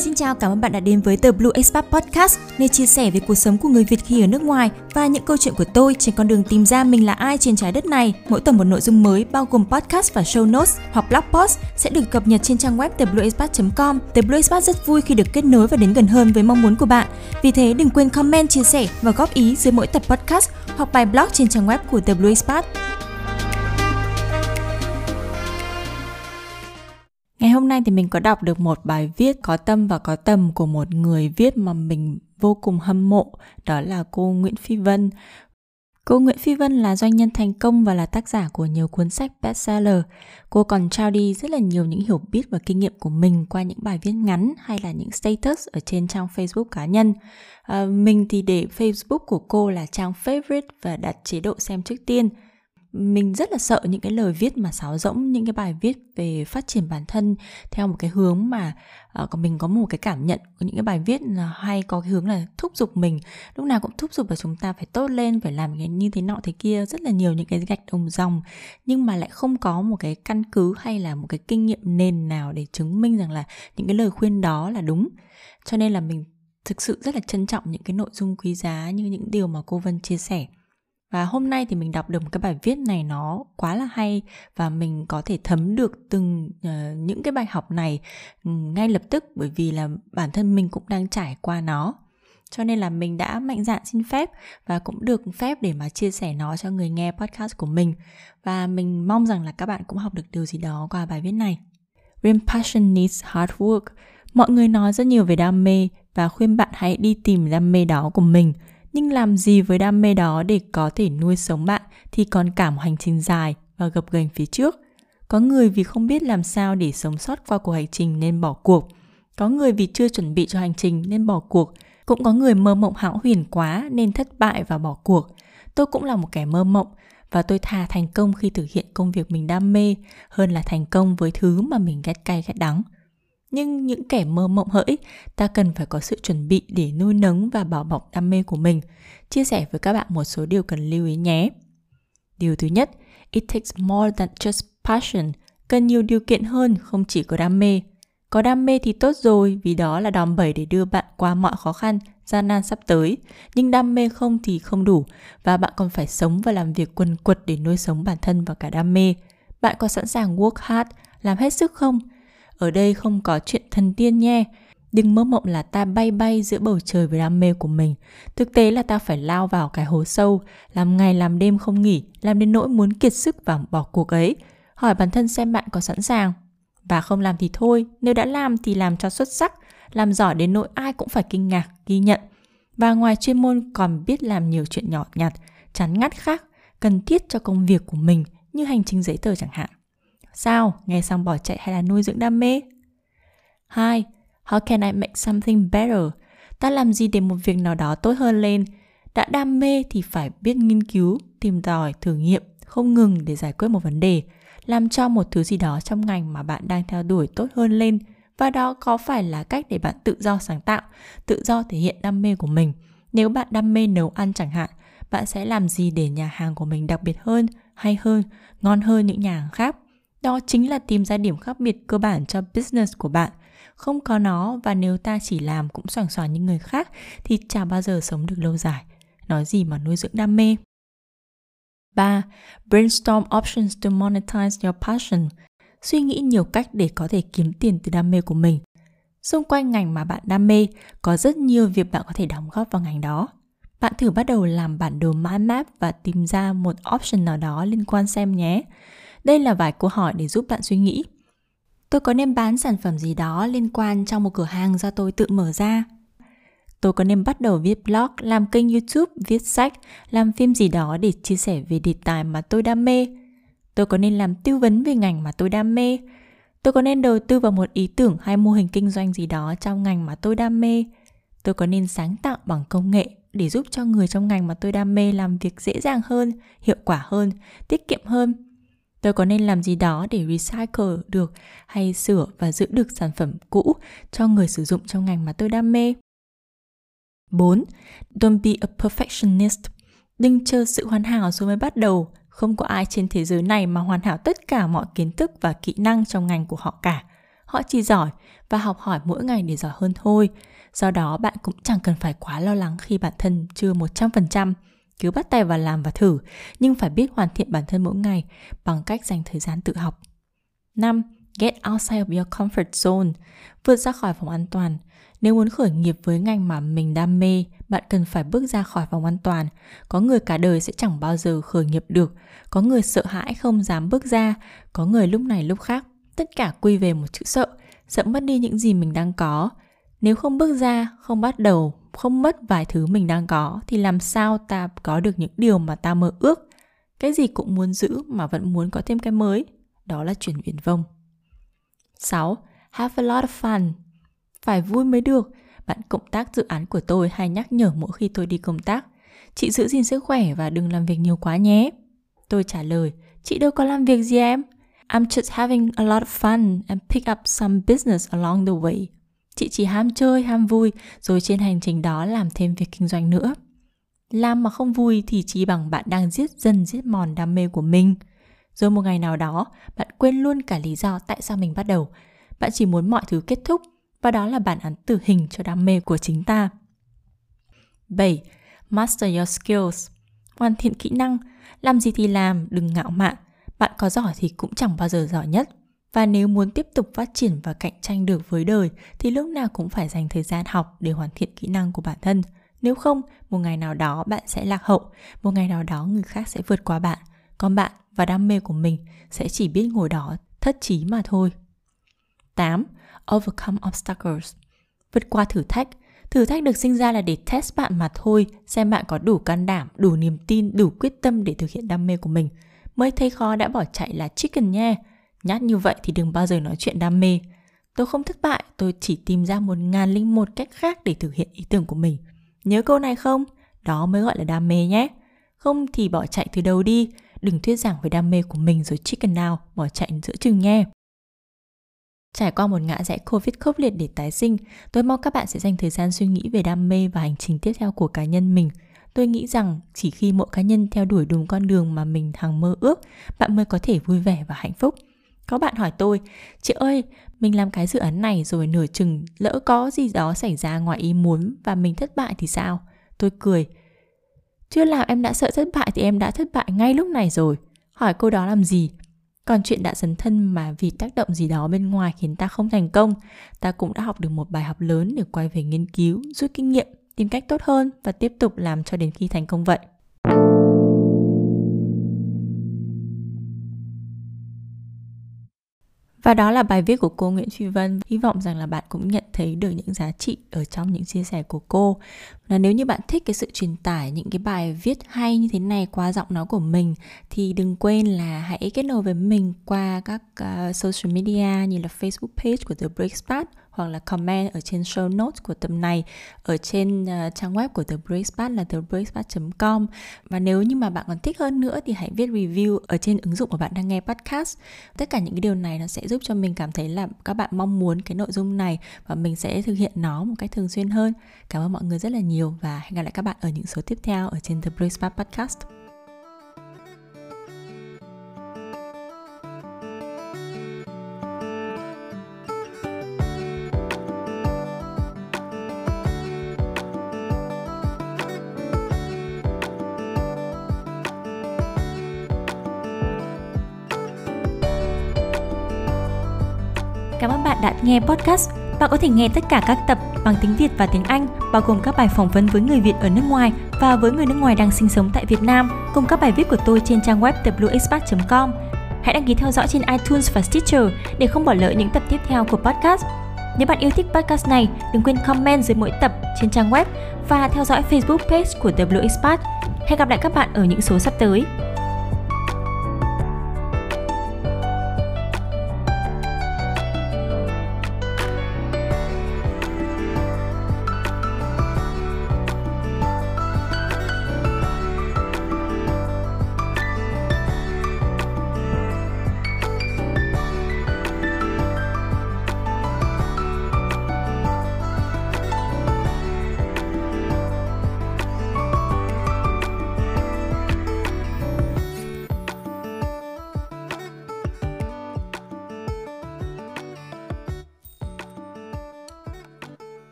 Xin chào, cảm ơn bạn đã đến với tờ Blue Expat Podcast, nơi chia sẻ về cuộc sống của người Việt khi ở nước ngoài và những câu chuyện của tôi trên con đường tìm ra mình là ai trên trái đất này. Mỗi tuần một nội dung mới bao gồm podcast và show notes hoặc blog post sẽ được cập nhật trên trang web theblueexpat.com. The Blue Expat rất vui khi được kết nối và đến gần hơn với mong muốn của bạn. Vì thế đừng quên comment, chia sẻ và góp ý dưới mỗi tập podcast hoặc bài blog trên trang web của The Blue Expat. Ngày hôm nay thì mình có đọc được một bài viết có tâm và có tầm của một người viết mà mình vô cùng hâm mộ, đó là cô Nguyễn Phi Vân. Cô Nguyễn Phi Vân là doanh nhân thành công và là tác giả của nhiều cuốn sách bestseller. Cô còn trao đi rất là nhiều những hiểu biết và kinh nghiệm của mình qua những bài viết ngắn hay là những status ở trên trang Facebook cá nhân. À, mình thì để Facebook của cô là trang favorite và đặt chế độ xem trước tiên – mình rất là sợ những cái lời viết mà sáo rỗng những cái bài viết về phát triển bản thân theo một cái hướng mà uh, mình có một cái cảm nhận của những cái bài viết là hay có cái hướng là thúc giục mình. Lúc nào cũng thúc giục là chúng ta phải tốt lên phải làm cái như thế nọ thế kia rất là nhiều những cái gạch đồng dòng. Nhưng mà lại không có một cái căn cứ hay là một cái kinh nghiệm nền nào để chứng minh rằng là những cái lời khuyên đó là đúng. Cho nên là mình thực sự rất là trân trọng những cái nội dung quý giá như những điều mà cô Vân chia sẻ và hôm nay thì mình đọc được một cái bài viết này nó quá là hay và mình có thể thấm được từng uh, những cái bài học này ừ, ngay lập tức bởi vì là bản thân mình cũng đang trải qua nó. Cho nên là mình đã mạnh dạn xin phép và cũng được phép để mà chia sẻ nó cho người nghe podcast của mình. Và mình mong rằng là các bạn cũng học được điều gì đó qua bài viết này. Passion needs hard work. Mọi người nói rất nhiều về đam mê và khuyên bạn hãy đi tìm đam mê đó của mình nhưng làm gì với đam mê đó để có thể nuôi sống bạn thì còn cả một hành trình dài và gập ghềnh phía trước. Có người vì không biết làm sao để sống sót qua cuộc hành trình nên bỏ cuộc. Có người vì chưa chuẩn bị cho hành trình nên bỏ cuộc. Cũng có người mơ mộng hão huyền quá nên thất bại và bỏ cuộc. Tôi cũng là một kẻ mơ mộng và tôi thà thành công khi thực hiện công việc mình đam mê hơn là thành công với thứ mà mình ghét cay ghét đắng nhưng những kẻ mơ mộng hỡi, ta cần phải có sự chuẩn bị để nuôi nấng và bảo bọc đam mê của mình. Chia sẻ với các bạn một số điều cần lưu ý nhé. Điều thứ nhất, it takes more than just passion. Cần nhiều điều kiện hơn, không chỉ có đam mê. Có đam mê thì tốt rồi, vì đó là đòn bẩy để đưa bạn qua mọi khó khăn, gian nan sắp tới. Nhưng đam mê không thì không đủ, và bạn còn phải sống và làm việc quần quật để nuôi sống bản thân và cả đam mê. Bạn có sẵn sàng work hard, làm hết sức không? Ở đây không có chuyện thần tiên nhé. Đừng mơ mộng là ta bay bay giữa bầu trời với đam mê của mình. Thực tế là ta phải lao vào cái hố sâu, làm ngày làm đêm không nghỉ, làm đến nỗi muốn kiệt sức và bỏ cuộc ấy. Hỏi bản thân xem bạn có sẵn sàng. Và không làm thì thôi, nếu đã làm thì làm cho xuất sắc, làm giỏi đến nỗi ai cũng phải kinh ngạc, ghi nhận. Và ngoài chuyên môn còn biết làm nhiều chuyện nhỏ nhặt, chán ngắt khác, cần thiết cho công việc của mình như hành trình giấy tờ chẳng hạn. Sao? Nghe xong bỏ chạy hay là nuôi dưỡng đam mê? 2. How can I make something better? Ta làm gì để một việc nào đó tốt hơn lên? Đã đam mê thì phải biết nghiên cứu, tìm tòi, thử nghiệm, không ngừng để giải quyết một vấn đề, làm cho một thứ gì đó trong ngành mà bạn đang theo đuổi tốt hơn lên và đó có phải là cách để bạn tự do sáng tạo, tự do thể hiện đam mê của mình. Nếu bạn đam mê nấu ăn chẳng hạn, bạn sẽ làm gì để nhà hàng của mình đặc biệt hơn, hay hơn, ngon hơn những nhà hàng khác? Đó chính là tìm ra điểm khác biệt cơ bản cho business của bạn. Không có nó và nếu ta chỉ làm cũng soảng soảng như người khác thì chả bao giờ sống được lâu dài. Nói gì mà nuôi dưỡng đam mê. 3. Brainstorm options to monetize your passion. Suy nghĩ nhiều cách để có thể kiếm tiền từ đam mê của mình. Xung quanh ngành mà bạn đam mê, có rất nhiều việc bạn có thể đóng góp vào ngành đó. Bạn thử bắt đầu làm bản đồ mind map và tìm ra một option nào đó liên quan xem nhé. Đây là vài câu hỏi để giúp bạn suy nghĩ. Tôi có nên bán sản phẩm gì đó liên quan trong một cửa hàng do tôi tự mở ra? Tôi có nên bắt đầu viết blog, làm kênh YouTube, viết sách, làm phim gì đó để chia sẻ về đề tài mà tôi đam mê? Tôi có nên làm tư vấn về ngành mà tôi đam mê? Tôi có nên đầu tư vào một ý tưởng hay mô hình kinh doanh gì đó trong ngành mà tôi đam mê? Tôi có nên sáng tạo bằng công nghệ để giúp cho người trong ngành mà tôi đam mê làm việc dễ dàng hơn, hiệu quả hơn, tiết kiệm hơn? Tôi có nên làm gì đó để recycle được hay sửa và giữ được sản phẩm cũ cho người sử dụng trong ngành mà tôi đam mê? 4. Don't be a perfectionist. Đừng chờ sự hoàn hảo rồi mới bắt đầu. Không có ai trên thế giới này mà hoàn hảo tất cả mọi kiến thức và kỹ năng trong ngành của họ cả. Họ chỉ giỏi và học hỏi mỗi ngày để giỏi hơn thôi. Do đó bạn cũng chẳng cần phải quá lo lắng khi bản thân chưa 100%. Cứ bắt tay vào làm và thử, nhưng phải biết hoàn thiện bản thân mỗi ngày bằng cách dành thời gian tự học. 5. Get outside of your comfort zone. Vượt ra khỏi vòng an toàn. Nếu muốn khởi nghiệp với ngành mà mình đam mê, bạn cần phải bước ra khỏi vòng an toàn. Có người cả đời sẽ chẳng bao giờ khởi nghiệp được, có người sợ hãi không dám bước ra, có người lúc này lúc khác. Tất cả quy về một chữ sợ, sợ mất đi những gì mình đang có. Nếu không bước ra, không bắt đầu, không mất vài thứ mình đang có thì làm sao ta có được những điều mà ta mơ ước? Cái gì cũng muốn giữ mà vẫn muốn có thêm cái mới. Đó là chuyển viển vông. 6. Have a lot of fun. Phải vui mới được. Bạn cộng tác dự án của tôi hay nhắc nhở mỗi khi tôi đi công tác. Chị giữ gìn sức khỏe và đừng làm việc nhiều quá nhé. Tôi trả lời, chị đâu có làm việc gì em. I'm just having a lot of fun and pick up some business along the way. Chị chỉ ham chơi, ham vui, rồi trên hành trình đó làm thêm việc kinh doanh nữa. Làm mà không vui thì chỉ bằng bạn đang giết dần giết mòn đam mê của mình. Rồi một ngày nào đó, bạn quên luôn cả lý do tại sao mình bắt đầu. Bạn chỉ muốn mọi thứ kết thúc và đó là bản án tử hình cho đam mê của chính ta. 7. Master your skills. Hoàn thiện kỹ năng. Làm gì thì làm, đừng ngạo mạn. Bạn có giỏi thì cũng chẳng bao giờ giỏi nhất. Và nếu muốn tiếp tục phát triển và cạnh tranh được với đời thì lúc nào cũng phải dành thời gian học để hoàn thiện kỹ năng của bản thân. Nếu không, một ngày nào đó bạn sẽ lạc hậu, một ngày nào đó người khác sẽ vượt qua bạn. Còn bạn và đam mê của mình sẽ chỉ biết ngồi đó thất trí mà thôi. 8. Overcome obstacles. Vượt qua thử thách. Thử thách được sinh ra là để test bạn mà thôi, xem bạn có đủ can đảm, đủ niềm tin, đủ quyết tâm để thực hiện đam mê của mình. Mới thấy khó đã bỏ chạy là chicken nha. Nhát như vậy thì đừng bao giờ nói chuyện đam mê. Tôi không thất bại, tôi chỉ tìm ra một ngàn linh một cách khác để thực hiện ý tưởng của mình. Nhớ câu này không? Đó mới gọi là đam mê nhé. Không thì bỏ chạy từ đầu đi, đừng thuyết giảng về đam mê của mình rồi chicken nào, bỏ chạy giữa chừng nhé. Trải qua một ngã rẽ Covid khốc liệt để tái sinh, tôi mong các bạn sẽ dành thời gian suy nghĩ về đam mê và hành trình tiếp theo của cá nhân mình. Tôi nghĩ rằng chỉ khi mỗi cá nhân theo đuổi đúng con đường mà mình hằng mơ ước, bạn mới có thể vui vẻ và hạnh phúc. Có bạn hỏi tôi, chị ơi, mình làm cái dự án này rồi nửa chừng lỡ có gì đó xảy ra ngoài ý muốn và mình thất bại thì sao? Tôi cười. Chưa làm em đã sợ thất bại thì em đã thất bại ngay lúc này rồi. Hỏi cô đó làm gì? Còn chuyện đã dấn thân mà vì tác động gì đó bên ngoài khiến ta không thành công, ta cũng đã học được một bài học lớn để quay về nghiên cứu, rút kinh nghiệm, tìm cách tốt hơn và tiếp tục làm cho đến khi thành công vậy. Và đó là bài viết của cô Nguyễn Phi Vân. Hy vọng rằng là bạn cũng nhận thấy được những giá trị ở trong những chia sẻ của cô. Và nếu như bạn thích cái sự truyền tải những cái bài viết hay như thế này qua giọng nói của mình thì đừng quên là hãy kết nối với mình qua các uh, social media như là Facebook page của The Breakspot hoặc là comment ở trên show notes của tập này ở trên uh, trang web của The Breakspot là thebreakspot.com và nếu như mà bạn còn thích hơn nữa thì hãy viết review ở trên ứng dụng của bạn đang nghe podcast. Tất cả những cái điều này nó sẽ giúp cho mình cảm thấy là các bạn mong muốn cái nội dung này và mình sẽ thực hiện nó một cách thường xuyên hơn. Cảm ơn mọi người rất là nhiều và hẹn gặp lại các bạn ở những số tiếp theo ở trên The Breakspot podcast. Đã nghe podcast. Bạn có thể nghe tất cả các tập bằng tiếng Việt và tiếng Anh, bao gồm các bài phỏng vấn với người Việt ở nước ngoài và với người nước ngoài đang sinh sống tại Việt Nam, cùng các bài viết của tôi trên trang web wexpat.com. Hãy đăng ký theo dõi trên iTunes và Stitcher để không bỏ lỡ những tập tiếp theo của podcast. Nếu bạn yêu thích podcast này, đừng quên comment dưới mỗi tập trên trang web và theo dõi Facebook page của WXPAT. Hẹn gặp lại các bạn ở những số sắp tới.